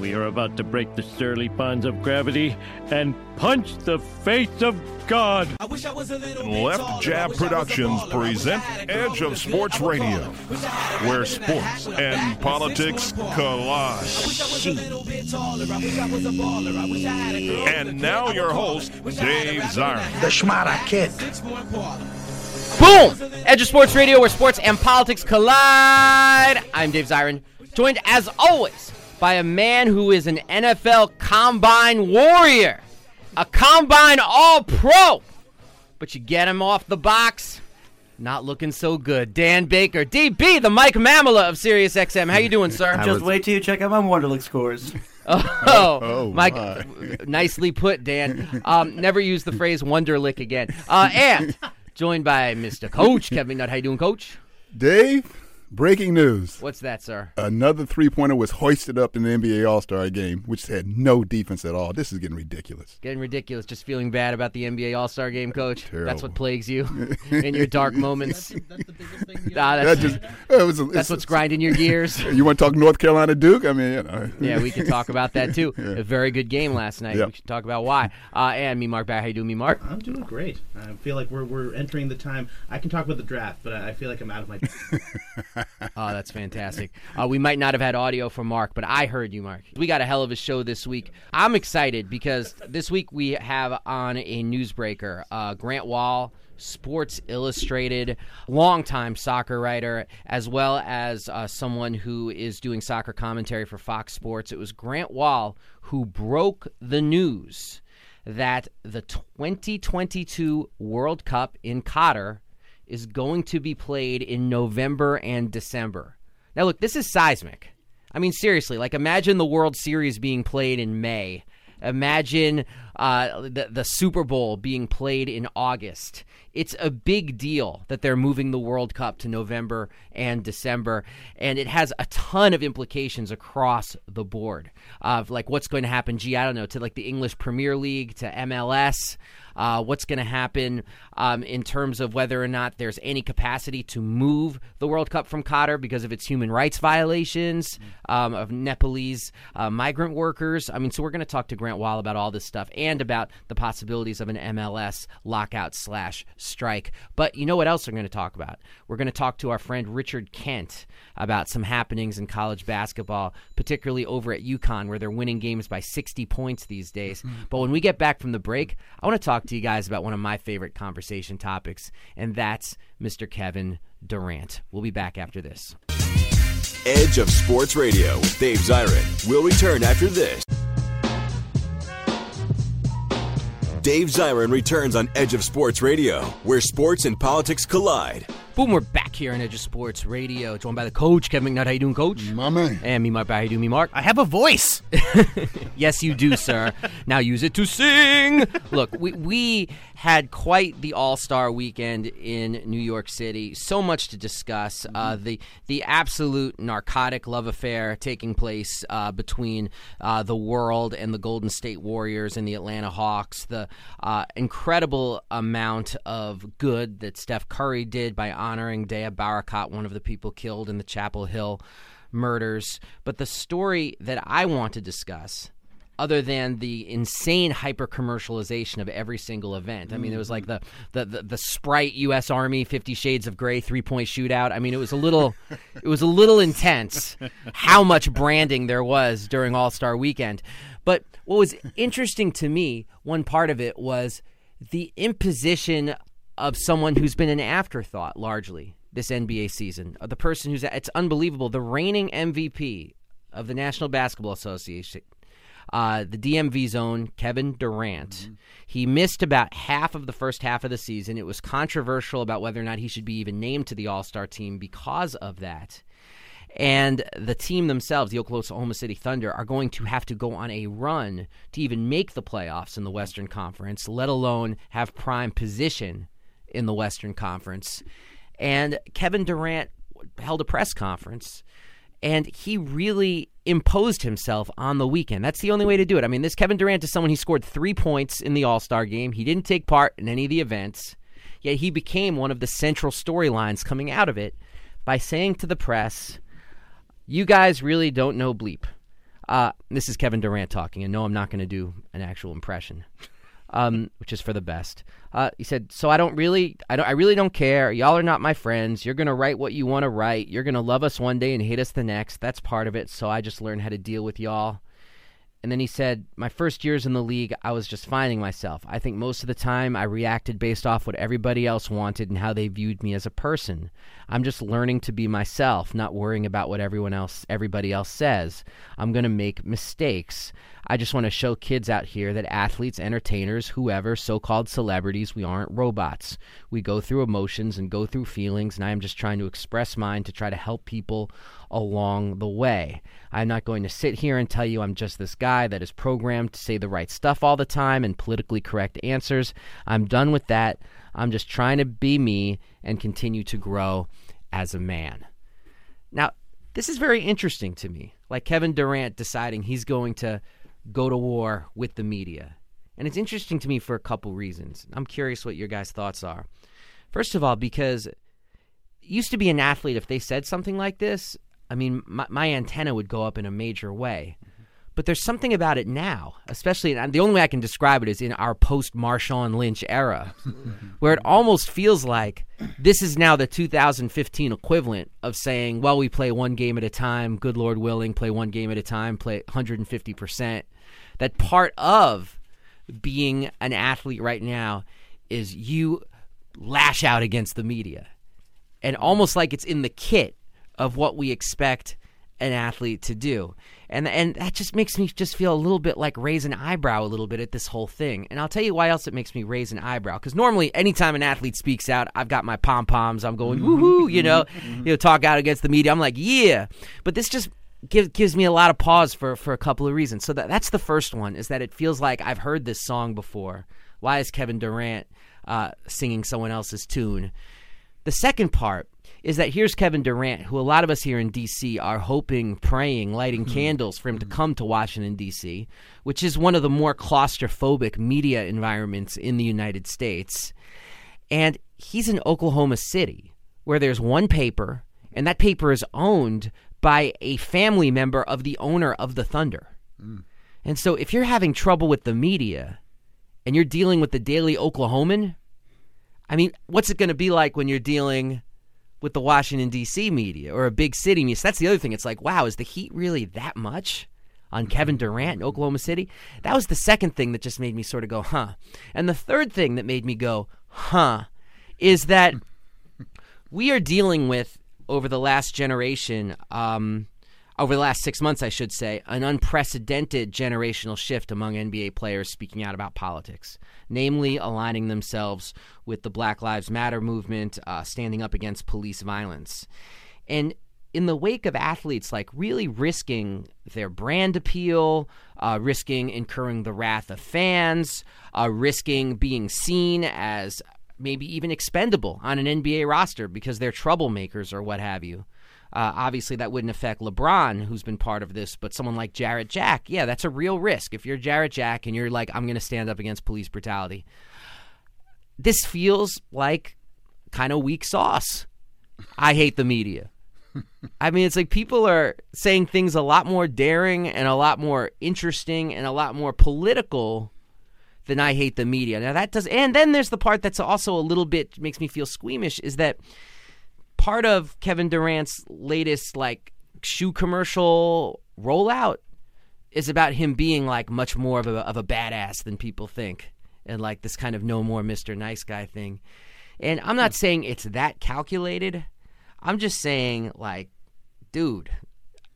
We are about to break the surly bonds of gravity and punch the face of God. Left Jab Productions present Edge of Sports Radio, where sports and politics collide. And now your host, Dave Zirin. The Schmata Kid. Boom! Edge of Sports Radio, where sports and politics collide. I'm Dave Zirin, joined as always by a man who is an NFL combine warrior, a combine all pro. But you get him off the box, not looking so good. Dan Baker, DB, the Mike Mamula of Sirius XM. How you doing, sir? Just wait till you check out my Wonderlic scores. Oh, Oh, Mike, my. nicely put, Dan. Um, never use the phrase "Wonderlic" again. Uh, and joined by Mr. Coach Kevin Nutt. How you doing, Coach? Dave, breaking news. What's that, sir? Another three pointer was hoisted up in the NBA All Star game, which had no defense at all. This is getting ridiculous. Getting ridiculous. Just feeling bad about the NBA All Star Game, Coach. That's what plagues you in your dark moments. Ah, That that's, just it was. that's it's- what's grinding your gears. You want to talk North Carolina Duke? I mean, you know. Yeah, we can talk about that too. A very good game last night. Yep. We should talk about why. Uh, and me, Mark Back. How you doing, me, Mark? I'm doing great. I feel like we're, we're entering the time. I can talk about the draft, but I I feel like I'm out of my. Oh, that's fantastic. Uh, we might not have had audio from Mark, but I heard you, Mark. We got a hell of a show this week. I'm excited because this week we have on a newsbreaker uh, Grant Wahl. Sports Illustrated, longtime soccer writer, as well as uh, someone who is doing soccer commentary for Fox Sports. It was Grant Wahl who broke the news that the 2022 World Cup in Qatar is going to be played in November and December. Now, look, this is seismic. I mean, seriously, like imagine the World Series being played in May. Imagine uh, the, the Super Bowl being played in August. It's a big deal that they're moving the World Cup to November and December, and it has a ton of implications across the board of like what's going to happen. Gee, I don't know to like the English Premier League to MLS. Uh, what's going to happen um, in terms of whether or not there's any capacity to move the World Cup from Qatar because of its human rights violations um, of Nepalese uh, migrant workers. I mean, so we're going to talk to Grant Wahl about all this stuff and about the possibilities of an MLS lockout slash strike. But you know what else we're going to talk about? We're going to talk to our friend Richard Kent about some happenings in college basketball, particularly over at UConn, where they're winning games by 60 points these days. But when we get back from the break, I want to talk to you guys about one of my favorite conversation topics, and that's Mr. Kevin Durant. We'll be back after this. Edge of Sports Radio with Dave Zirin will return after this. Dave Zirin returns on Edge of Sports Radio, where sports and politics collide. Boom, we're back here on Edge of Sports Radio, joined by the coach, Kevin McNutt. How you doing, coach? My man. And me, Mark. How you doing, me, Mark? I have a voice. Yes, you do, sir. now use it to sing. Look, we, we had quite the All Star weekend in New York City. So much to discuss. Uh, the the absolute narcotic love affair taking place uh, between uh, the world and the Golden State Warriors and the Atlanta Hawks. The uh, incredible amount of good that Steph Curry did by honoring Deah Barakat, one of the people killed in the Chapel Hill murders. But the story that I want to discuss other than the insane hyper commercialization of every single event. I mean, it was like mm-hmm. the, the, the, the Sprite U.S. Army Fifty Shades of Grey three point shootout. I mean, it was a little it was a little intense how much branding there was during All Star Weekend. But what was interesting to me, one part of it was the imposition of someone who's been an afterthought largely this NBA season. Uh, The person who's it's unbelievable, the reigning MVP of the National Basketball Association uh, the DMV zone, Kevin Durant. He missed about half of the first half of the season. It was controversial about whether or not he should be even named to the All Star team because of that. And the team themselves, the Oklahoma City Thunder, are going to have to go on a run to even make the playoffs in the Western Conference, let alone have prime position in the Western Conference. And Kevin Durant held a press conference and he really imposed himself on the weekend. That's the only way to do it. I mean, this Kevin Durant is someone he scored three points in the All Star game. He didn't take part in any of the events, yet he became one of the central storylines coming out of it by saying to the press, You guys really don't know bleep. Uh, this is Kevin Durant talking, and no, I'm not going to do an actual impression um, which is for the best. Uh, he said, "So I don't really, I don't, I really don't care. Y'all are not my friends. You're gonna write what you want to write. You're gonna love us one day and hate us the next. That's part of it. So I just learned how to deal with y'all." And then he said, My first years in the league, I was just finding myself. I think most of the time I reacted based off what everybody else wanted and how they viewed me as a person. I'm just learning to be myself, not worrying about what everyone else everybody else says. I'm going to make mistakes. I just want to show kids out here that athletes, entertainers, whoever, so called celebrities, we aren't robots. We go through emotions and go through feelings, and I am just trying to express mine to try to help people along the way. I'm not going to sit here and tell you I'm just this guy that is programmed to say the right stuff all the time and politically correct answers. I'm done with that. I'm just trying to be me and continue to grow as a man. Now, this is very interesting to me. Like Kevin Durant deciding he's going to go to war with the media. And it's interesting to me for a couple reasons. I'm curious what your guys' thoughts are. First of all, because used to be an athlete, if they said something like this, I mean, my, my antenna would go up in a major way. But there's something about it now, especially the only way I can describe it is in our post Marshawn Lynch era, where it almost feels like this is now the 2015 equivalent of saying, well, we play one game at a time, good Lord willing, play one game at a time, play 150%. That part of being an athlete right now is you lash out against the media. And almost like it's in the kit of what we expect an athlete to do. And and that just makes me just feel a little bit like raise an eyebrow a little bit at this whole thing. And I'll tell you why else it makes me raise an eyebrow. Because normally, anytime an athlete speaks out, I've got my pom poms. I'm going Mm-hmm. woohoo, you know, you know, talk out against the media. I'm like, yeah. But this just gives gives me a lot of pause for for a couple of reasons. So that that's the first one is that it feels like I've heard this song before. Why is Kevin Durant uh, singing someone else's tune? The second part is that here's Kevin Durant, who a lot of us here in D.C. are hoping, praying, lighting mm-hmm. candles for him to mm-hmm. come to Washington, D.C., which is one of the more claustrophobic media environments in the United States. And he's in Oklahoma City, where there's one paper, and that paper is owned by a family member of the owner of the Thunder. Mm. And so if you're having trouble with the media and you're dealing with the Daily Oklahoman, I mean, what's it going to be like when you're dealing with the Washington D.C. media or a big city media? So that's the other thing. It's like, wow, is the heat really that much on Kevin Durant in Oklahoma City? That was the second thing that just made me sort of go, huh. And the third thing that made me go, huh, is that we are dealing with over the last generation. Um, over the last six months, I should say, an unprecedented generational shift among NBA players speaking out about politics, namely aligning themselves with the Black Lives Matter movement, uh, standing up against police violence. And in the wake of athletes like really risking their brand appeal, uh, risking incurring the wrath of fans, uh, risking being seen as maybe even expendable on an NBA roster because they're troublemakers or what have you. Uh, obviously, that wouldn't affect LeBron, who's been part of this, but someone like Jarrett Jack, yeah, that's a real risk. If you're Jarrett Jack and you're like, I'm going to stand up against police brutality, this feels like kind of weak sauce. I hate the media. I mean, it's like people are saying things a lot more daring and a lot more interesting and a lot more political than I hate the media. Now that does, and then there's the part that's also a little bit makes me feel squeamish is that part of Kevin Durant's latest like shoe commercial rollout is about him being like much more of a of a badass than people think, and like this kind of no more Mister Nice Guy thing. And I'm not saying it's that calculated. I'm just saying like, dude,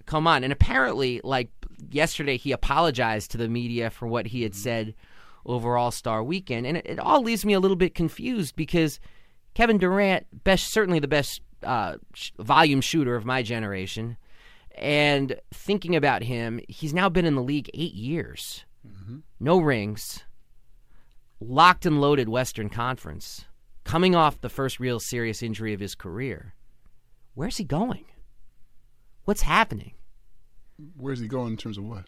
come on. And apparently, like yesterday, he apologized to the media for what he had said over All Star Weekend, and it, it all leaves me a little bit confused because Kevin Durant, best certainly the best uh, sh- volume shooter of my generation, And thinking about him, he's now been in the league eight years, no rings, locked and loaded Western Conference, coming off the first real serious injury of his career. Where's he going? What's happening? Where's he going in terms of what?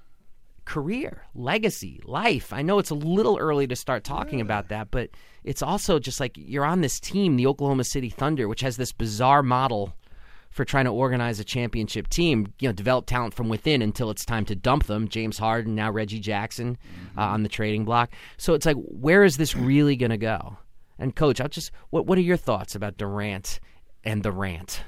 Career, legacy, life. I know it's a little early to start talking about that, but it's also just like you're on this team, the Oklahoma City Thunder, which has this bizarre model for trying to organize a championship team, you know, develop talent from within until it's time to dump them. James Harden, now Reggie Jackson uh, on the trading block. So it's like, where is this really going to go? And coach, I'll just what what are your thoughts about Durant and the rant?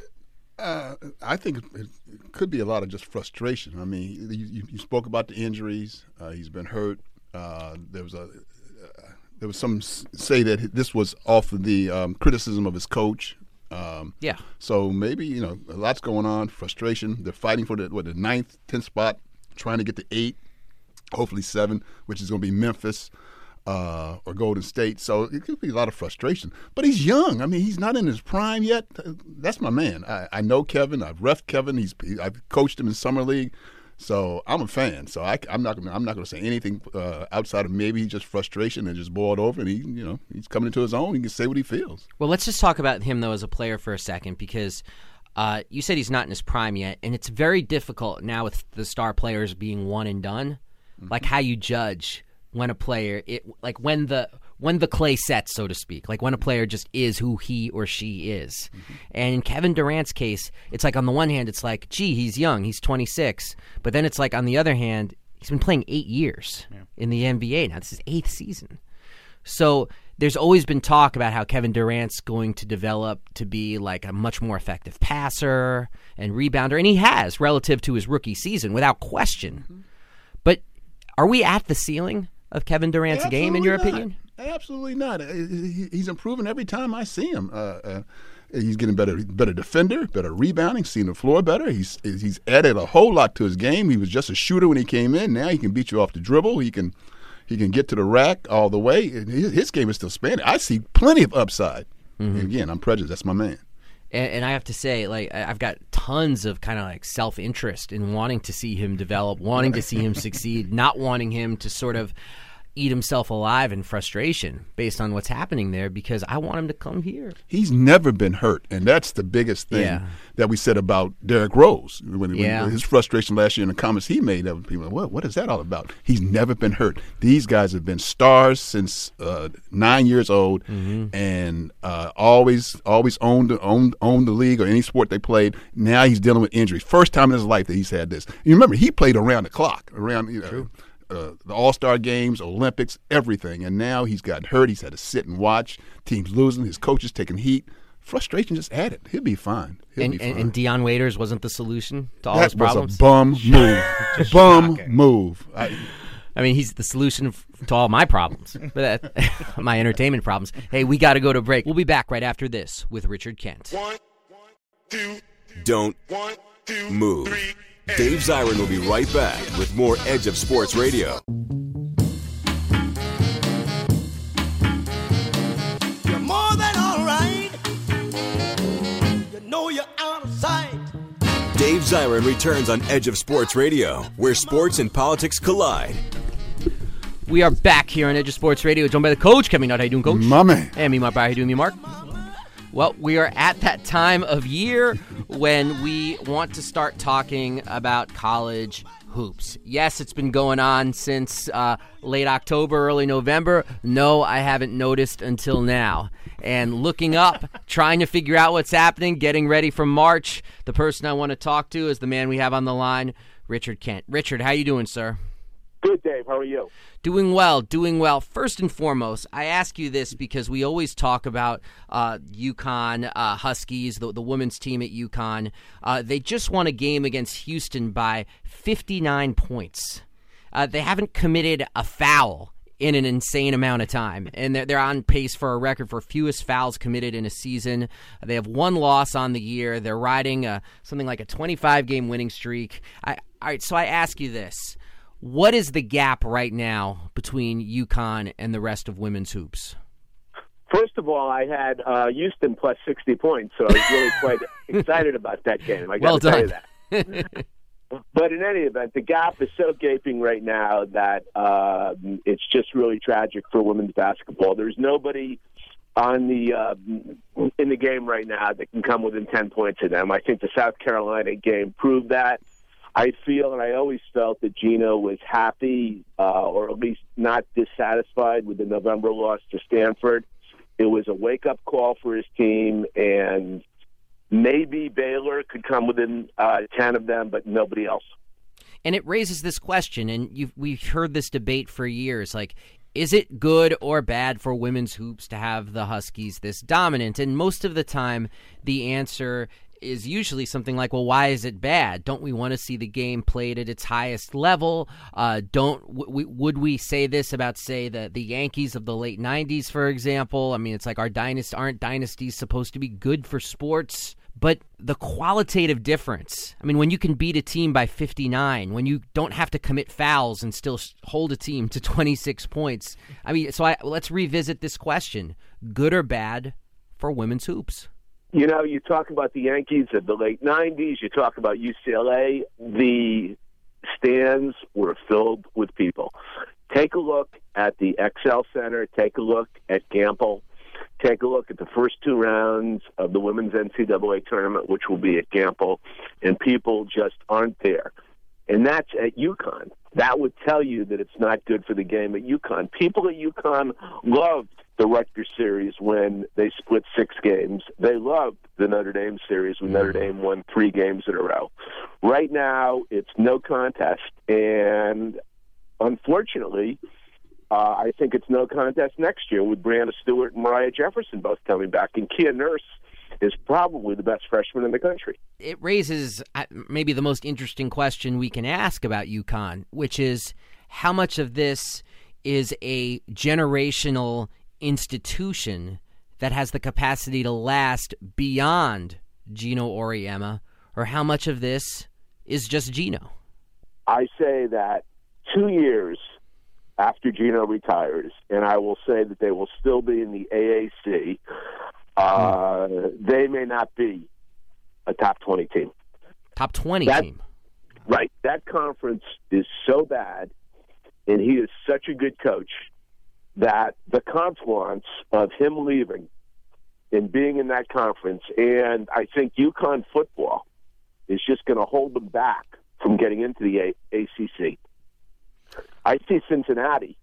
Uh, I think it could be a lot of just frustration. I mean, you, you, spoke about the injuries. Uh, he's been hurt. Uh, there was a uh, there was some say that this was off of the um, criticism of his coach. Um, Yeah. So maybe you know a lot's going on. Frustration. They're fighting for the what the ninth, tenth spot, trying to get to eight, hopefully seven, which is going to be Memphis uh, or Golden State. So it could be a lot of frustration. But he's young. I mean, he's not in his prime yet. That's my man. I, I know Kevin. I've ref Kevin. He's I've coached him in summer league. So I'm a fan. So I, am not gonna I'm not gonna say anything uh, outside of maybe just frustration and just boiled over. And he you know he's coming into his own. He can say what he feels. Well, let's just talk about him though as a player for a second because uh, you said he's not in his prime yet, and it's very difficult now with the star players being one and done. Like how you judge when a player, it like when the when the clay sets, so to speak, like when a player just is who he or she is. Mm-hmm. And in Kevin Durant's case, it's like on the one hand, it's like, gee, he's young, he's 26, but then it's like on the other hand, he's been playing eight years in the NBA now. This is eighth season. So there's always been talk about how Kevin Durant's going to develop to be like a much more effective passer and rebounder, and he has relative to his rookie season, without question. Mm-hmm. But are we at the ceiling of Kevin Durant's game, in your Absolutely opinion? Absolutely not. Uh, He's improving every time I see him. Uh, uh, he's getting better, better defender, better rebounding, seeing the floor better. He's he's added a whole lot to his game. He was just a shooter when he came in. Now he can beat you off the dribble. He can he can get to the rack all the way. His, his game is still spanning. I see plenty of upside. Mm-hmm. Again, I'm prejudiced. That's my man. And, and I have to say, like, I've got tons of kind of like self interest in wanting to see him develop, wanting to see him succeed, not wanting him to sort of eat himself alive in frustration based on what's happening there because I want him to come here. He's never been hurt, and that's the biggest thing Yeah. that we said about Derrick Rose. When, when his frustration last year in the comments he made, that people, what what is that all about? He's never been hurt. These guys have been stars since uh, nine years old, Mm-hmm. and uh, always always owned owned owned the league or any sport they played. Now he's dealing with injuries. First time in his life that he's had this. You remember he played around the clock, around you know. Uh, the All Star games, Olympics, everything, and now he's gotten hurt. He's had to sit and watch. Teams losing, his coaches taking heat. Frustration just added. He'll be fine. He'll And, be fine. and Dion Waiters wasn't the solution to all that his was problems. a bum move. bum move. I, I mean, he's the solution to all my problems, but that, my entertainment problems. Hey, we got to go to break. We'll be back right after this with Richard Kent. Don't move. Dave Zirin will be right back with more Edge of Sports Radio. You're more than alright. You know you're out of sight. Dave Zirin returns on Edge of Sports Radio, where sports and politics collide. We are back here on Edge of Sports Radio, joined by the coach, Kevin Nutt. How you doing, coach? my man. Hey, me, Mark. How you doing, me, Mark? Well, we are at that time of year when we want to start talking about college hoops. Yes, it's been going on since uh, late October, early November. No, I haven't noticed until now. And looking up, trying to figure out what's happening, getting ready for March. The person I want to talk to is the man we have on the line, Richard Kent. Richard, how you doing, sir? Good, Dave. How are you? Doing well, doing well. First and foremost, I ask you this because we always talk about uh, UConn uh, Huskies, the, the women's team at UConn. Uh, they just won a game against Houston by 59 points. Uh, they haven't committed a foul in an insane amount of time, and they're, they're on pace for a record for fewest fouls committed in a season. They have one loss on the year. They're riding a, something like a 25 game winning streak. I, all right, so I ask you this. What is the gap right now between UConn and the rest of women's hoops? First of all, I had uh, Houston plus 60 points, so I was really quite excited about that game. I got Well to tell you that. But in any event, the gap is so gaping right now that uh, it's just really tragic for women's basketball. There's nobody on the uh, in the game right now that can come within ten points of them. I think the South Carolina game proved that. I feel, and I always felt that Geno was happy, uh, or at least not dissatisfied with the November loss to Stanford. It was a wake up call for his team, and maybe Baylor could come within uh, 10 of them, but nobody else. And it raises this question, and we've heard this debate for years like, is it good or bad for women's hoops to have the Huskies this dominant? And most of the time, the answer is usually something like, "Well, why is it bad? Don't we want to see the game played at its highest level? Uh, don't w- would we say this about, say, the the Yankees of the late '90s, for example? I mean, it's like our dynasty aren't dynasties supposed to be good for sports? But the qualitative difference, I mean, when you can beat a team by 59, when you don't have to commit fouls and still hold a team to 26 points, I mean, so I, let's revisit this question good or bad for women's hoops? You know, you talk about the Yankees of the late 90s, you talk about UCLA, the stands were filled with people. Take a look at the XL Center, take a look at Gampel take a look at the first two rounds of the women's NCAA tournament, which will be at Gampel, and people just aren't there. And that's at UConn. That would tell you that it's not good for the game at UConn. People at UConn loved the Rutgers series when they split six games. They loved the Notre Dame series when Notre Dame won three games in a row. Right now, it's no contest, and unfortunately, uh, I think it's no contest next year with Breanna Stewart and Moriah Jefferson both coming back. And Kia Nurse is probably the best freshman in the country. It raises uh, maybe the most interesting question we can ask about UConn, which is how much of this is a generational institution that has the capacity to last beyond Geno Auriemma, or how much of this is just Geno? I say that two years – after Geno retires, and I will say that they will still be in the AAC. Uh. They may not be a top 20 team. Top 20 that, team. Right. That conference is so bad, and he is such a good coach that the confluence of him leaving and being in that conference, and I think UConn football is just going to hold them back from getting into the a- ACC. I see Cincinnati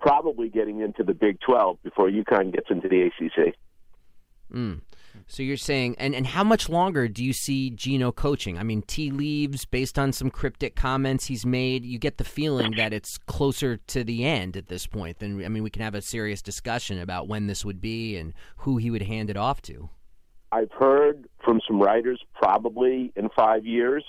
probably getting into the Big 12 before UConn gets into the ACC. Mm. So you're saying, and, and how much longer do you see Geno coaching? I mean, tea leaves based on some cryptic comments he's made. You get the feeling that it's closer to the end at this point. Then, I mean, we can have a serious discussion about when this would be and who he would hand it off to. I've heard from some writers probably in five years.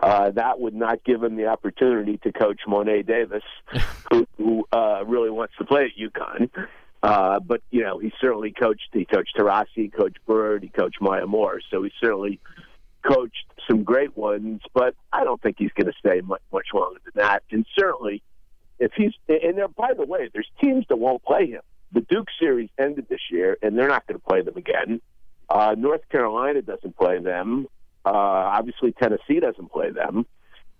Uh, that would not give him the opportunity to coach Mo'ne Davis, who, who uh, really wants to play at UConn. Uh, but you know, he certainly coached. He coached Taurasi, he coached Bird, he coached Maya Moore. So he certainly coached some great ones. But I don't think he's going to stay much, much longer than that. And certainly, if he's and there, by the way, there's teams that won't play him. The Duke series ended this year, and they're not going to play them again. Uh, North Carolina doesn't play them. Uh, obviously, Tennessee doesn't play them.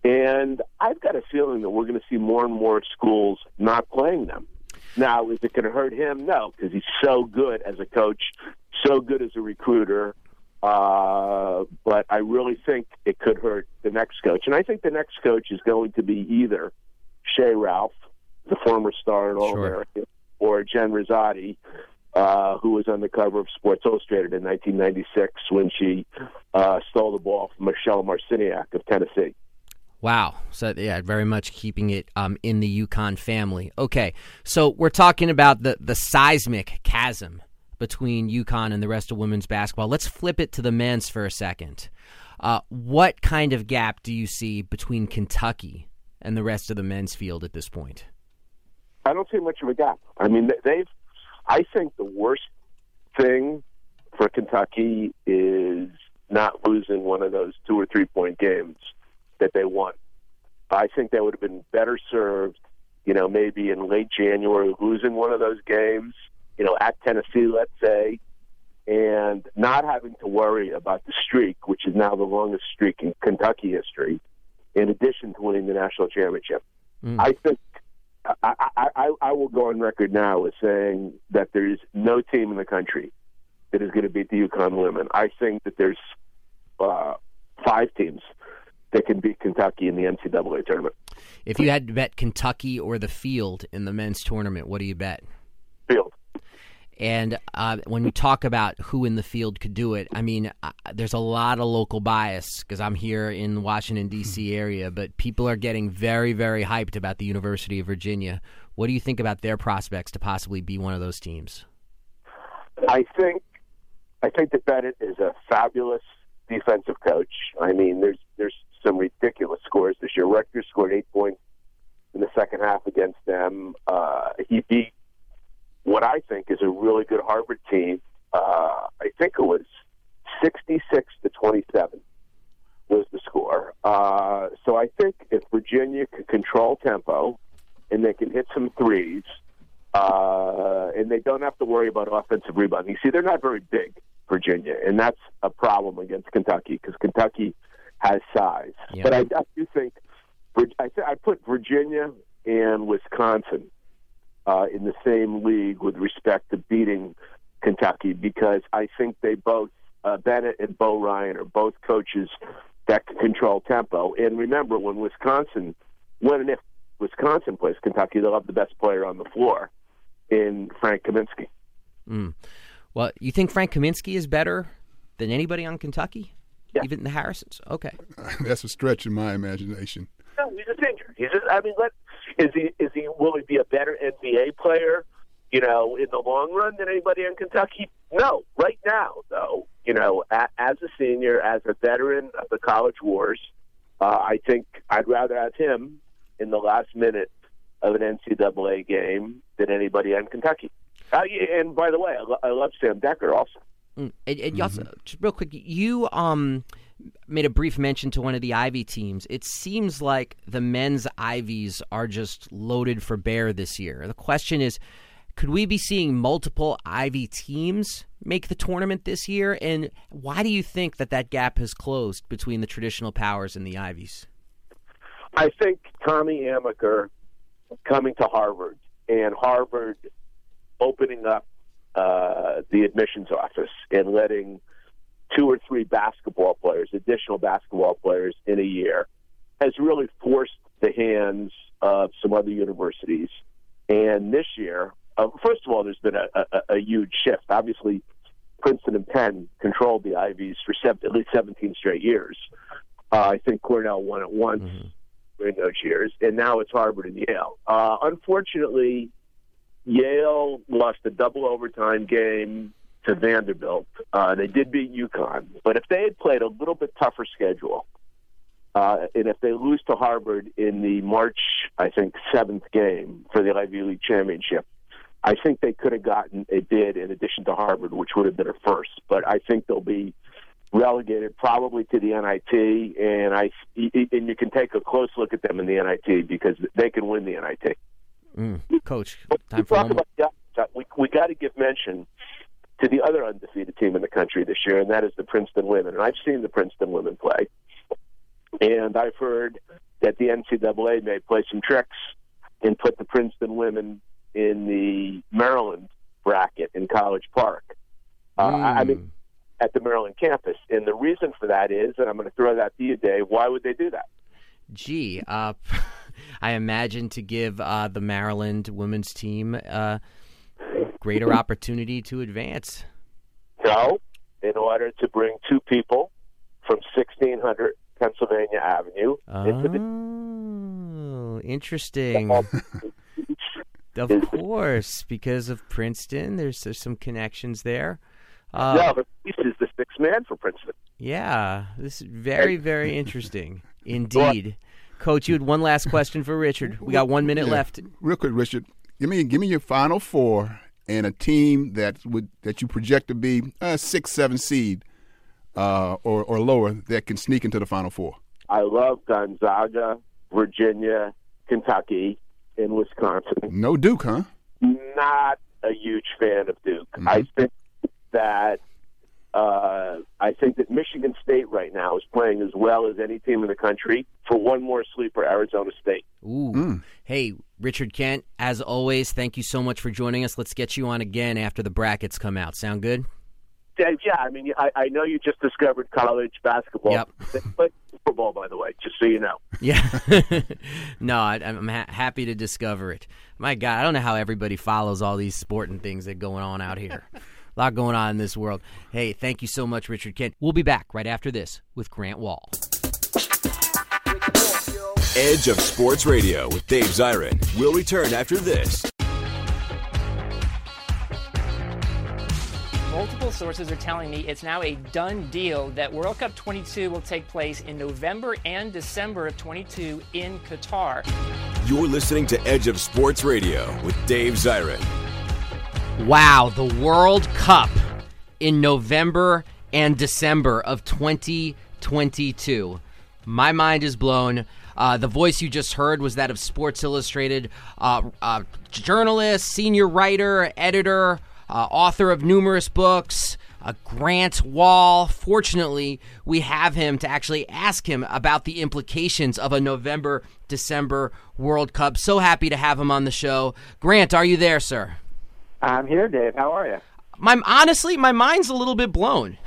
And I've got a feeling that we're going to see more and more schools not playing them. Now, is it going to hurt him? No, because he's so good as a coach, so good as a recruiter. Uh, but I really think it could hurt the next coach. And I think the next coach is going to be either Shea Ralph, the former star in All American, or Jen Rizzotti, uh, who was on the cover of Sports Illustrated in 1996 when she uh, stole the ball from Michelle Marciniak of Tennessee. Wow. So, yeah, very much keeping it um, in the UConn family. Okay. So, we're talking about the, the seismic chasm between UConn and the rest of women's basketball. Let's flip it to the men's for a second. Uh, what kind of gap do you see between Kentucky and the rest of the men's field at this point? I don't see much of a gap. I mean, they've I think the worst thing for Kentucky is not losing one of those two or three point games that they won. I think they would have been better served, you know, maybe in late January, losing one of those games, you know, at Tennessee, let's say, and not having to worry about the streak, which is now the longest streak in Kentucky history, in addition to winning the national championship. Mm. I think I, I, I, I will go on record now as saying that there is no team in the country that is going to beat the UConn women. I think that there's uh, five teams that can beat Kentucky in the NCAA tournament. If you had to bet Kentucky or the field in the men's tournament, what do you bet? Field. And uh, when we talk about who in the field could do it, I mean, uh, there's a lot of local bias because I'm here in the Washington, D.C. area, but people are getting very, very hyped about the University of Virginia. What do you think about their prospects to possibly be one of those teams? I think I think that Bennett is a fabulous defensive coach. I mean, there's there's some ridiculous scores this year. Rutgers scored eight points in the second half against them. Uh, he beat what I think is a really good Harvard team. Uh, I think it was 66 to 27 was the score. Uh, so I think if Virginia can control tempo and they can hit some threes, uh, and they don't have to worry about offensive rebounding. You see, they're not very big, Virginia, and that's a problem against Kentucky because Kentucky has size. Yeah. But I, I do think I, th- I put Virginia and Wisconsin uh, in the same league with respect to beating Kentucky because I think they both uh, Bennett and Bo Ryan are both coaches that can control tempo. And remember, when Wisconsin, when and if Wisconsin plays Kentucky, they'll have the best player on the floor in Frank Kaminsky. Mm. Well, you think Frank Kaminsky is better than anybody on Kentucky? Yeah. Even the Harrisons? Okay. That's a stretch in my imagination. No, he's a senior. He's just, I mean, let is he is he will he be a better NBA player? You know, in the long run than anybody in Kentucky? No. Right now, though, you know, a, as a senior, as a veteran of the college wars, uh, I think I'd rather have him in the last minute of an NCAA game than anybody in Kentucky. Uh, and by the way, I, lo- I love Sam Dekker also. Mm. And, and you also, just real quick, you um made a brief mention to one of the Ivy teams. It seems like the men's Ivies are just loaded for bear this year. The question is, could we be seeing multiple Ivy teams make the tournament this year? And why do you think that that gap has closed between the traditional powers and the Ivies? I think Tommy Amaker coming to Harvard and Harvard opening up uh, the admissions office and letting two or three basketball players, additional basketball players in a year, has really forced the hands of some other universities. And this year, uh, first of all, there's been a, a, a huge shift. Obviously, Princeton and Penn controlled the Ivies for seven, at least 17 straight years. Uh, I think Cornell won it once during those years, and now it's Harvard and Yale. Uh, unfortunately, Yale lost a double overtime game to Vanderbilt. Uh, they did beat UConn, but if they had played a little bit tougher schedule, uh, and if they lose to Harvard in the March, I think seventh game for the Ivy League championship, I think they could have gotten a bid in addition to Harvard, which would have been a first. But I think they'll be relegated probably to the NIT, and I and you can take a close look at them in the NIT because they can win the NIT. Mm. Coach, we time for talk one about the upset. We we got to give mention to the other undefeated team in the country this year, and that is the Princeton women. And I've seen the Princeton women play, and I've heard that the NCAA may play some tricks and put the Princeton women in the Maryland bracket in College Park. Uh, I I mean, at the Maryland campus, and the reason for that is, and I'm going to throw that to you, Dave. Why would they do that? Gee, uh, I imagine to give uh, the Maryland women's team uh, greater opportunity to advance. No, in order to bring two people from 1600 Pennsylvania Avenue into the Oh, interesting. Of course, because of Princeton, there's, there's some connections there. Uh, no, but Reese is the sixth man for Princeton. Yeah, this is very, very interesting indeed. Coach, you had one last question for Richard. We got one minute Yeah. left. Real quick, Richard, give me give me your final four and a team that would that you project to be a six, seven seed uh, or or lower that can sneak into the final four. I love Gonzaga, Virginia, Kentucky, and Wisconsin. No Duke, huh? Not a huge fan of Duke. I think that uh, I think that Michigan State right now is playing as well as any team in the country. For one more sleeper, Arizona State. Ooh. Hey, Richard Kent, as always, thank you so much for joining us. Let's get you on again after the brackets come out. Sound good? Dave, yeah, I mean, I, I know you just discovered college basketball. Yep. But Super Bowl, by the way, just so you know. Yeah. no, I, I'm ha- happy to discover it. My God, I don't know how everybody follows all these sporting things that are going on out here. A lot going on in this world. Hey, thank you so much, Richard Kent. We'll be back right after this with Grant Wahl. Edge of Sports Radio with Dave Zirin. We'll return after this. Multiple sources are telling me it's now a done deal that World Cup 22 will take place in November and December of 22 in Qatar. You're listening to Edge of Sports Radio with Dave Zirin. Wow, the World Cup in November and December of 2022. My mind is blown. Uh, the voice you just heard was that of Sports Illustrated uh, uh, journalist, senior writer, editor, uh, author of numerous books. Uh, Grant Wahl. Fortunately, we have him to actually ask him about the implications of a November December World Cup. So happy to have him on the show. Grant, are you there, sir? I'm here, Dave. How are you? My honestly, my mind's a little bit blown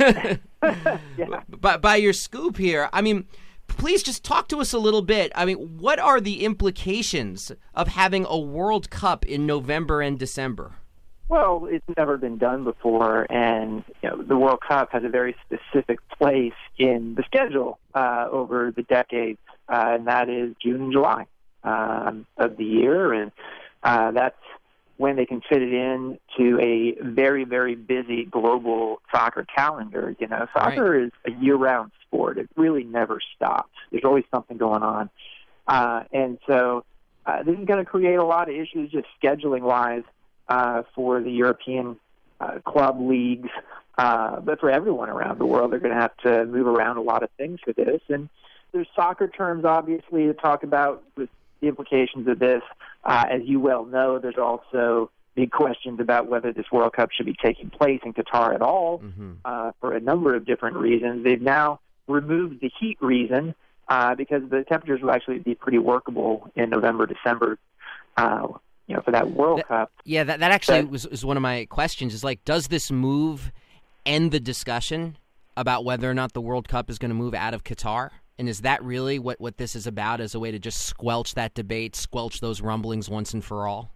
by, by your scoop here. I mean, please just talk to us a little bit. I mean, what are the implications of having a World Cup in November and December? Well, it's never been done before, and you know, the World Cup has a very specific place in the schedule uh, over the decades, uh, and that is June and July um, of the year, and uh, that's when they can fit it in to a very, very busy global soccer calendar. You know, soccer right. is a year-round sport; it really never stops. There's always something going on, uh, and so uh, this is going to create a lot of issues just scheduling-wise uh, for the European uh, club leagues, uh, but for everyone around the world, they're going to have to move around a lot of things for this. And there's soccer terms, obviously, to talk about with the implications of this. Uh, as you well know, there's also big questions about whether this World Cup should be taking place in Qatar at all mm-hmm. uh, for a number of different reasons. They've now removed the heat reason uh, because the temperatures will actually be pretty workable in November, December. Uh, you know, for that World that, Cup. Yeah, that, that actually was, was one of my questions. Is like, does this move end the discussion about whether or not the World Cup is going to move out of Qatar? And is that really what, what this is about as a way to just squelch that debate, squelch those rumblings once and for all?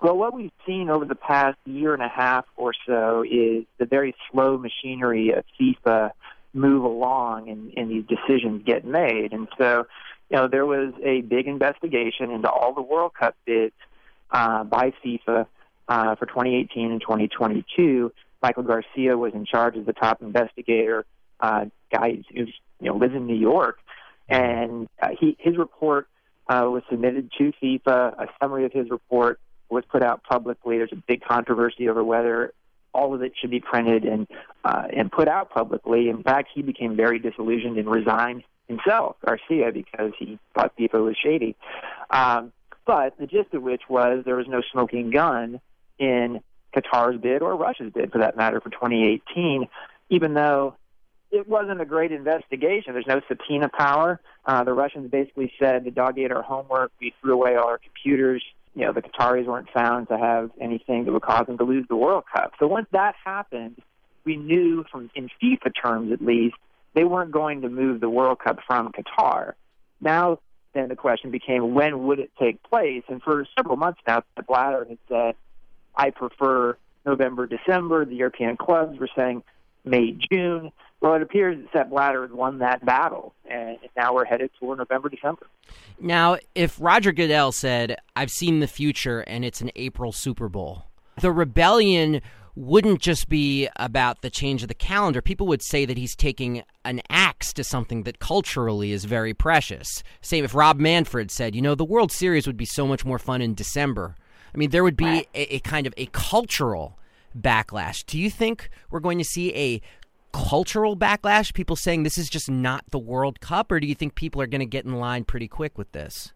Well, what we've seen over the past year and a half or so is the very slow machinery of FIFA move along and, and these decisions get made. And so, you know, there was a big investigation into all the World Cup bids uh, by FIFA uh, for 2018 and 2022. Michael Garcia was in charge as the top investigator. Uh, guy who you know lives in New York, and uh, he his report uh, was submitted to FIFA. A summary of his report was put out publicly. There's a big controversy over whether all of it should be printed and uh, and put out publicly. In fact, he became very disillusioned and resigned himself, Garcia, because he thought FIFA was shady. Um, but the gist of which was there was no smoking gun in Qatar's bid or Russia's bid, for that matter, for 2018, even though it wasn't a great investigation. There's no subpoena power. Uh, the Russians basically said the dog ate our homework. We threw away all our computers. You know, the Qataris weren't found to have anything that would cause them to lose the World Cup. So once that happened, we knew from in FIFA terms at least they weren't going to move the World Cup from Qatar. Now then the question became when would it take place? And for several months now, the Blatter had said, I prefer November, December. The European clubs were saying May, June. Well, it appears that Blatter has won that battle, and now we're headed toward November, December. Now, if Roger Goodell said, I've seen the future and it's an April Super Bowl, the rebellion wouldn't just be about the change of the calendar. People would say that he's taking an axe to something that culturally is very precious. Same if Rob Manfred said, you know, the World Series would be so much more fun in December. I mean, there would be a, a kind of a cultural backlash. Do you think we're going to see a cultural backlash? People saying this is just not the World Cup, or do you think people are going to get in line pretty quick with this?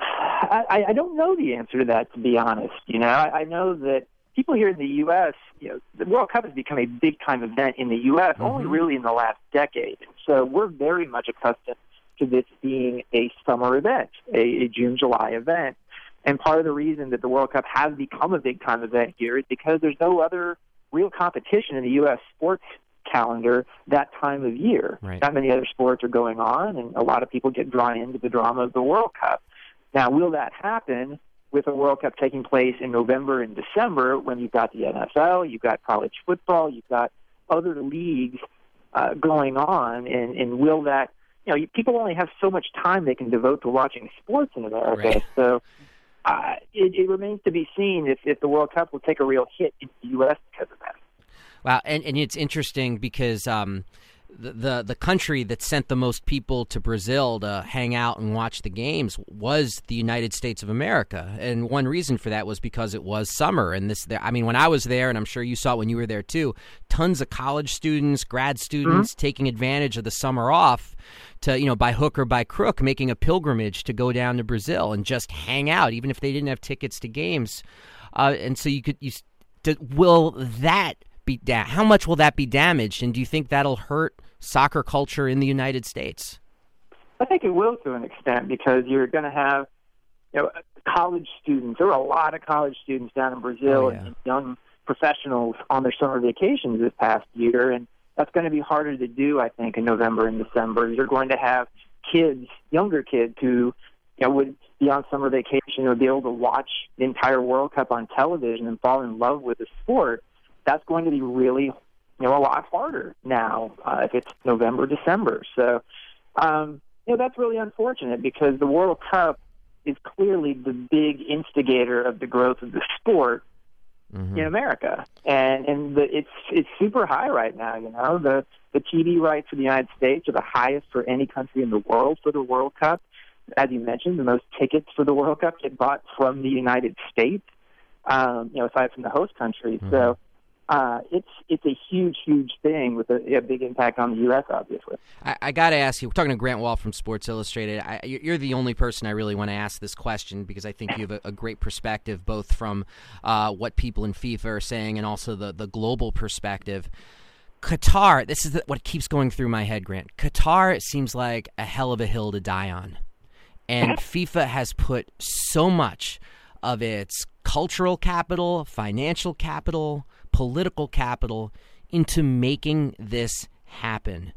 I, I don't know the answer to that, to be honest. You know, I, I know that people here in the U.S., you know, the World Cup has become a big time event in the U.S. only mm-hmm. really in the last decade. So we're very much accustomed to this being a summer event, a, a June July event. And part of the reason that the World Cup has become a big time event here is because there's no other real competition in the U.S. sports calendar that time of year. Right. Not many other sports are going on, and a lot of people get drawn into the drama of the World Cup. Now, will that happen with a World Cup taking place in November and December when you've got the NFL, you've got college football, you've got other leagues uh, going on, and, and will that, you know, people only have so much time they can devote to watching sports in America. Right. So uh, it, it remains to be seen if, if the World Cup will take a real hit in the U.S. because of that. Wow, and, and it's interesting because um, the, the the country that sent the most people to Brazil to hang out and watch the games was the United States of America, and one reason for that was because it was summer. And this, I mean, when I was there, and I'm sure you saw it when you were there too, tons of college students, grad students taking advantage of the summer off to, you know, by hook or by crook, making a pilgrimage to go down to Brazil and just hang out, even if they didn't have tickets to games. Uh, and so you could you. Will that be da- how much will that be damaged and do you think that'll hurt soccer culture in the United States? I think it will to an extent because you're going to have, you know, college students. There were a lot of college students down in Brazil Oh, yeah. and young professionals on their summer vacations this past year, and that's going to be harder to do, I think, in November and December. You're going to have kids, younger kids, who you know would be on summer vacation or be able to watch the entire World Cup on television and fall in love with the sport. That's going to be really, you know, a lot harder now uh, if it's November, December. So um, you know, that's really unfortunate because the World Cup is clearly the big instigator of the growth of the sport Mm-hmm. in America, and and the, it's it's super high right now. You know, the the TV rights for the United States are the highest for any country in the world for the World Cup. As you mentioned, the most tickets for the World Cup get bought from the United States. Um, you know, aside from the host countries. So. Uh, it's it's a huge, huge thing with a, a big impact on the U.S. Obviously. I, I got to ask you. We're talking to Grant Wahl from Sports Illustrated. I, you're the only person I really want to ask this question because I think you have a, a great perspective, both from uh, what people in FIFA are saying and also the the global perspective. Qatar. This is the, what keeps going through my head, Grant. Qatar seems like a hell of a hill to die on, and FIFA has put so much of its cultural capital, financial capital, political capital into making this happen.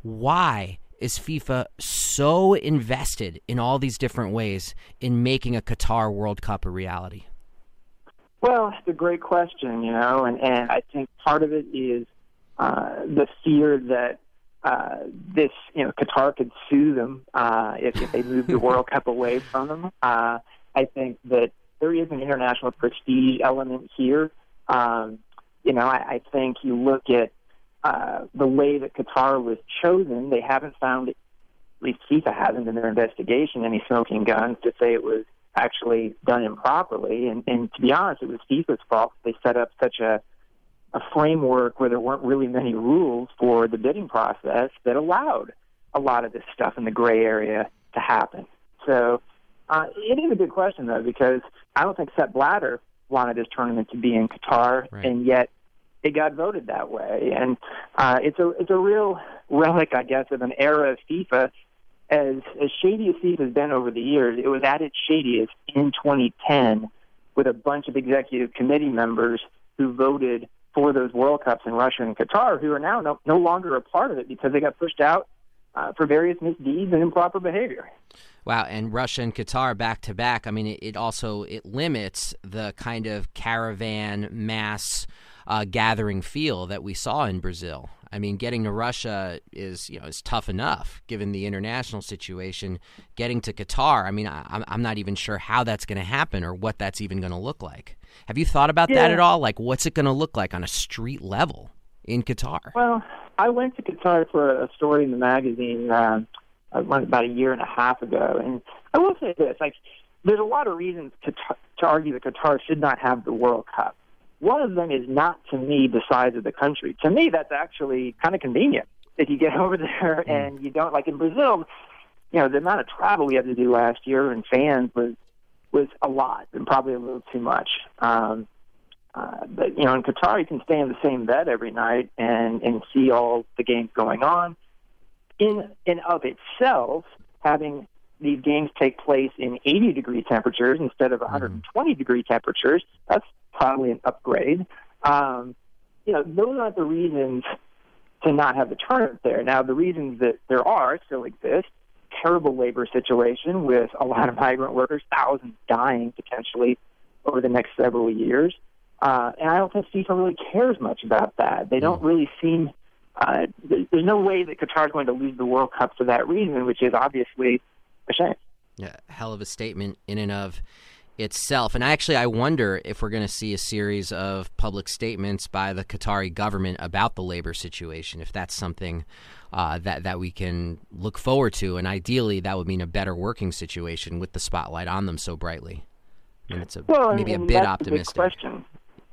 Why is FIFA so invested in all these different ways in making a Qatar World Cup a reality? Well, it's a great question, you know, and, and I think part of it is uh, the fear that uh, this, you know, Qatar could sue them uh, if, if they move the World Cup away from them. Uh, I think that there is an international prestige element here. Um, you know, I, I think you look at uh, the way that Qatar was chosen, they haven't found, at least FIFA hasn't in their investigation, any smoking guns to say it was actually done improperly. And, and to be honest, it was FIFA's fault. They set up such a, a framework where there weren't really many rules for the bidding process that allowed a lot of this stuff in the gray area to happen. So uh, it is a good question, though, because I don't think Sepp Blatter wanted this tournament to be in Qatar, Right. and yet it got voted that way. And uh, it's a it's a real relic, I guess, of an era of FIFA. As as shady as FIFA has been over the years, it was at its shadiest in 2010 with a bunch of executive committee members who voted for those World Cups in Russia and Qatar, who are now no, no longer a part of it because they got pushed out uh, for various misdeeds and improper behavior. Wow, and Russia and Qatar back to back. I mean, it, it also it limits the kind of caravan mass uh, gathering feel that we saw in Brazil. I mean, getting to Russia is you know is tough enough given the international situation. Getting to Qatar, I mean, I, I'm I'm not even sure how that's going to happen or what that's even going to look like. Have you thought about that at all? Like, what's it going to look like on a street level in Qatar? Well, I went to Qatar for a story in the magazine um, I about a year and a half ago, and I will say this: like, there's a lot of reasons to t- to argue that Qatar should not have the World Cup. One of them is not to me the size of the country. To me, that's actually kind of convenient. If you get over there and you don't like in Brazil, you know, the amount of travel we had to do last year and fans was was a lot and probably a little too much. Um, Uh, but you know, in Qatar, you can stay in the same bed every night and and see all the games going on. In and of itself, having these games take place in 80 degree temperatures instead of 120 degree temperatures, that's probably an upgrade. Um, you know, those aren't the reasons to not have the tournament there. Now, the reasons that there are still exist. Terrible labor situation with a lot of migrant workers, thousands dying potentially over the next several years. Uh, and I don't think FIFA really cares much about that. They don't really seem. Uh, there's no way that Qatar is going to lose the World Cup for that reason, which is obviously a shame. Yeah, hell of a statement in and of itself. And actually, I wonder if we're going to see a series of public statements by the Qatari government about the labor situation. If that's something uh, that that we can look forward to, and ideally, that would mean a better working situation with the spotlight on them so brightly. I mean, it's a, well, maybe and a bit that's optimistic. Big question.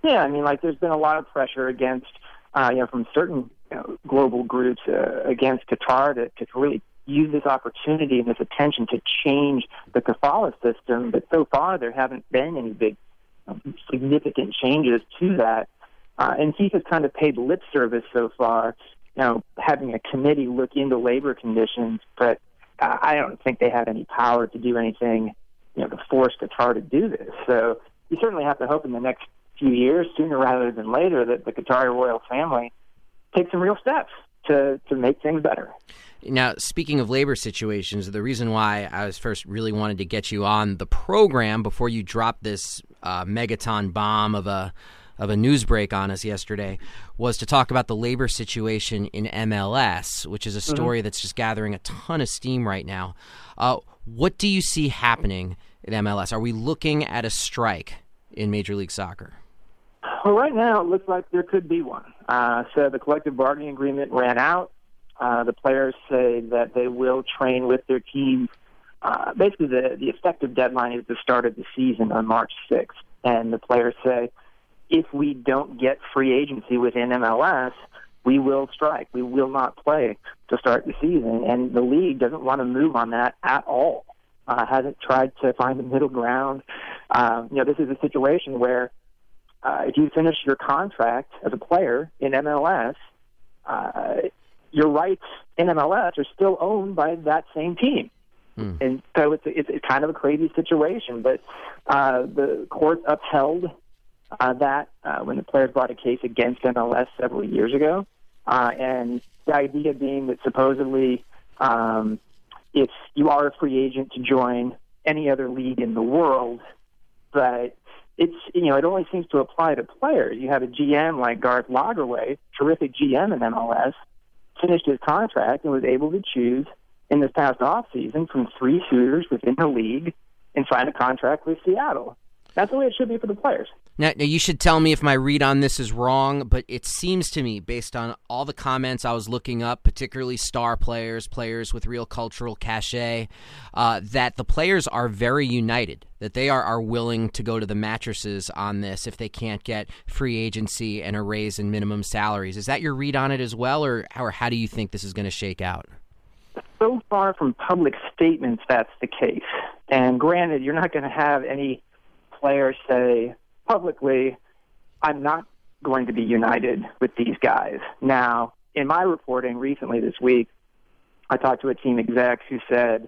Yeah, I mean, like there's been a lot of pressure against, uh, you know, from certain know, global groups uh, against Qatar to, to really use this opportunity and this attention to change the kafala system. But so far, there haven't been any big um, significant changes to that. Uh, and FIFA's kind of paid lip service so far, you know, having a committee look into labor conditions, but uh, I don't think they have any power to do anything, you know, to force Qatar to do this. So you certainly have to hope in the next few years, sooner rather than later, that the Qatari royal family takes some real steps to, to make things better. Now, speaking of labor situations, the reason why I was first really wanted to get you on the program before you dropped this uh, megaton bomb of a of a news break on us yesterday was to talk about the labor situation in MLS, which is a story mm-hmm. that's just gathering a ton of steam right now. Uh, what do you see happening in MLS? Are we looking at a strike in Major League Soccer? Well, right now it looks like there could be one. Uh, so the collective bargaining agreement ran out. Uh, the players say that they will train with their teams. Uh, basically, the, the effective deadline is the start of the season on March 6th. And the players say, if we don't get free agency within MLS, we will strike. We will not play to start the season. And the league doesn't want to move on that at all. Uh, hasn't tried to find a middle ground. Um, you know, this is a situation where uh, if you finish your contract as a player in MLS, uh, your rights in MLS are still owned by that same team. Hmm. And so it's, it's, it's kind of a crazy situation, but uh, the court upheld uh, that uh, when the players brought a case against MLS several years ago. Uh, and the idea being that supposedly um, if you are a free agent to join any other league in the world, but it's you know it only seems to apply to players. You have a GM like Garth Lagerwey, terrific GM in MLS, finished his contract and was able to choose in this past off season from three shooters within the league and sign a contract with Seattle. That's the way it should be for the players. Now, now, you should tell me if my read on this is wrong, but it seems to me, based on all the comments I was looking up, particularly star players, players with real cultural cachet, uh, that the players are very united. That they are, are willing to go to the mattresses on this if they can't get free agency and a raise in minimum salaries. Is that your read on it as well, or, or how do you think this is going to shake out? So far from public statements, that's the case. And granted, you're not going to have any players say, publicly, I'm not going to be united with these guys. Now, in my reporting recently this week, I talked to a team exec who said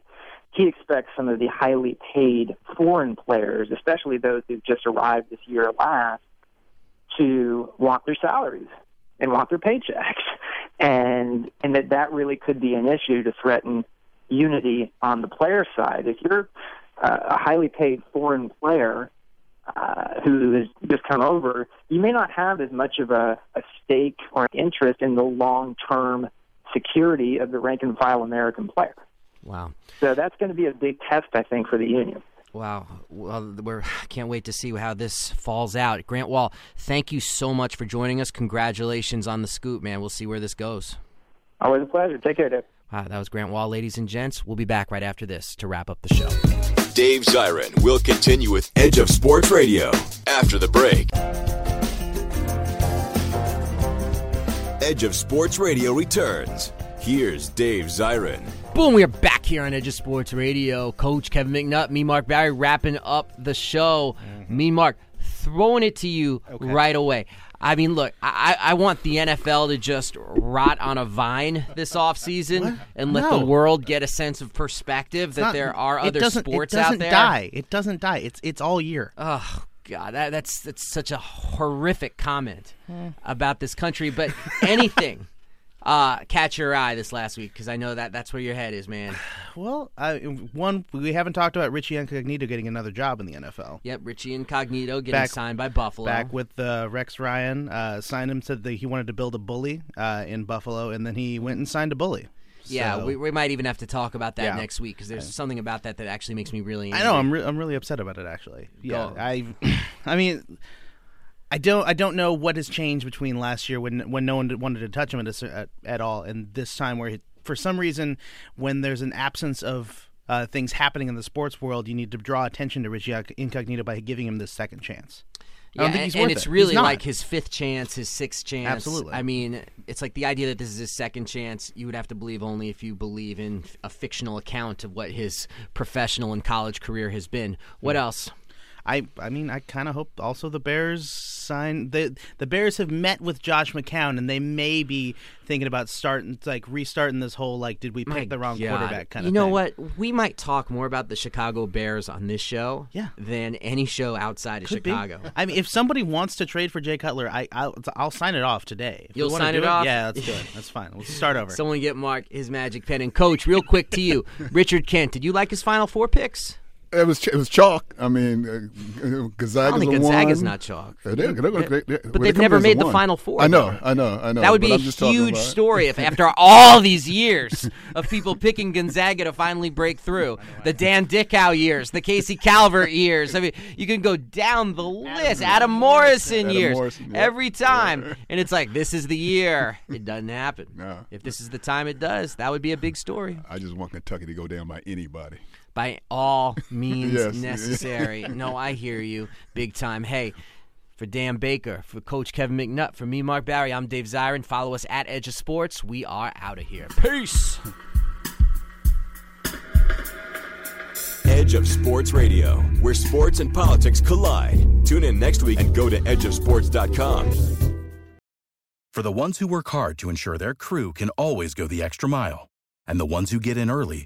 he expects some of the highly paid foreign players, especially those who've just arrived this year or last, to want their salaries and want their paychecks, and and that that really could be an issue to threaten unity on the player side. If you're uh, a highly paid foreign player uh, who has just come over, you may not have as much of a, a stake or an interest in the long term security of the rank and file American player. Wow. So that's going to be a big test, I think, for the union. Wow. Well, we can't wait to see how this falls out. Grant Wahl, thank you so much for joining us. Congratulations on the scoop, man. We'll see where this goes. Always a pleasure. Take care, Dave. Wow, that was Grant Wahl, ladies and gents. We'll be back right after this to wrap up the show. Dave Zirin will continue with Edge of Sports Radio after the break. Edge of Sports Radio returns. Here's Dave Zirin. Boom, we are back here on Edge of Sports Radio. Coach Kevin McNutt, me, Mark Barry, wrapping up the show. Mm-hmm. Me, Mark, throwing it to you right away. I mean, look, I, I want the NFL to just rot on a vine this offseason and let No. the world get a sense of perspective that not- there are other sports it doesn't. Die. It doesn't die. It's it's all year. Oh God, that, that's that's such a horrific comment Hmm. about this country. But anything uh, catch your eye this last week because I know that that's where your head is, man. Well, I, one we haven't talked about Richie Incognito getting another job in the NFL. Yep, Richie Incognito getting Back- signed by Buffalo. Back with uh, Rex Ryan, uh, signed him. Said that he wanted to build a bully uh, in Buffalo, and then he went and signed a bully. yeah, So- we, we might even have to talk about that Yeah. next week because there's something about that that actually makes me really. I know. I'm re- I'm really upset about it. Actually, yeah. I I mean, I don't I don't know what has changed between last year when when no one wanted to touch him at, a at, all, and this time where he, for some reason when there's an absence of uh, things happening in the sports world, you need to draw attention to Richie Incognito by giving him this second chance. I Yeah, don't think and, he's and it's it. Really like his fifth chance, his sixth chance. Absolutely. I mean, it's like the idea that this is his second chance. You would have to believe only if you believe in a fictional account of what his professional and college career has been. What else? I I mean I kind of hope also the Bears sign the the Bears have met with Josh McCown and they may be thinking about starting like restarting this whole like did we pick My the wrong God. quarterback kind you of You know thing. what? We might talk more about the Chicago Bears on this show Yeah. than any show outside of Could be. Chicago. I mean, if somebody wants to trade for Jay Cutler, I I'll, I'll sign it off today. If You'll sign do it off? Yeah, let's do it. That's fine. Let's start over. Someone get Mark his magic pen. And coach, real quick to you, Richard Kent. Did you like his final four picks? It was it was chalk. I mean, uh, Gonzaga's I don't think a Gonzaga's not chalk. They- they're gonna- they- they- But they've they never in as a made the one. Final Four. I know. I know, I know. That would be I'm a huge story if, after all these years of people picking Gonzaga to finally break through, the Dan Dickau years, the Casey Calvary years. I mean, you can go down the list. Adam Morrison Adam years. Morrison, yeah. Every time, and it's like this is the year. It doesn't happen. No. If this is the time it does, that would be a big story. I just want Kentucky to go down by anybody. By all means Yes. necessary. no, I hear you, big time. Hey. For Dan Baker, for Coach Kevin McNutt, for me, Mark Barry, I'm Dave Zirin. Follow us at Edge of Sports. We are out of here. Peace. Edge of Sports Radio, where sports and politics collide. Tune in next week and go to edgeofsports.com. For the ones who work hard to ensure their crew can always go the extra mile, and the ones who get in early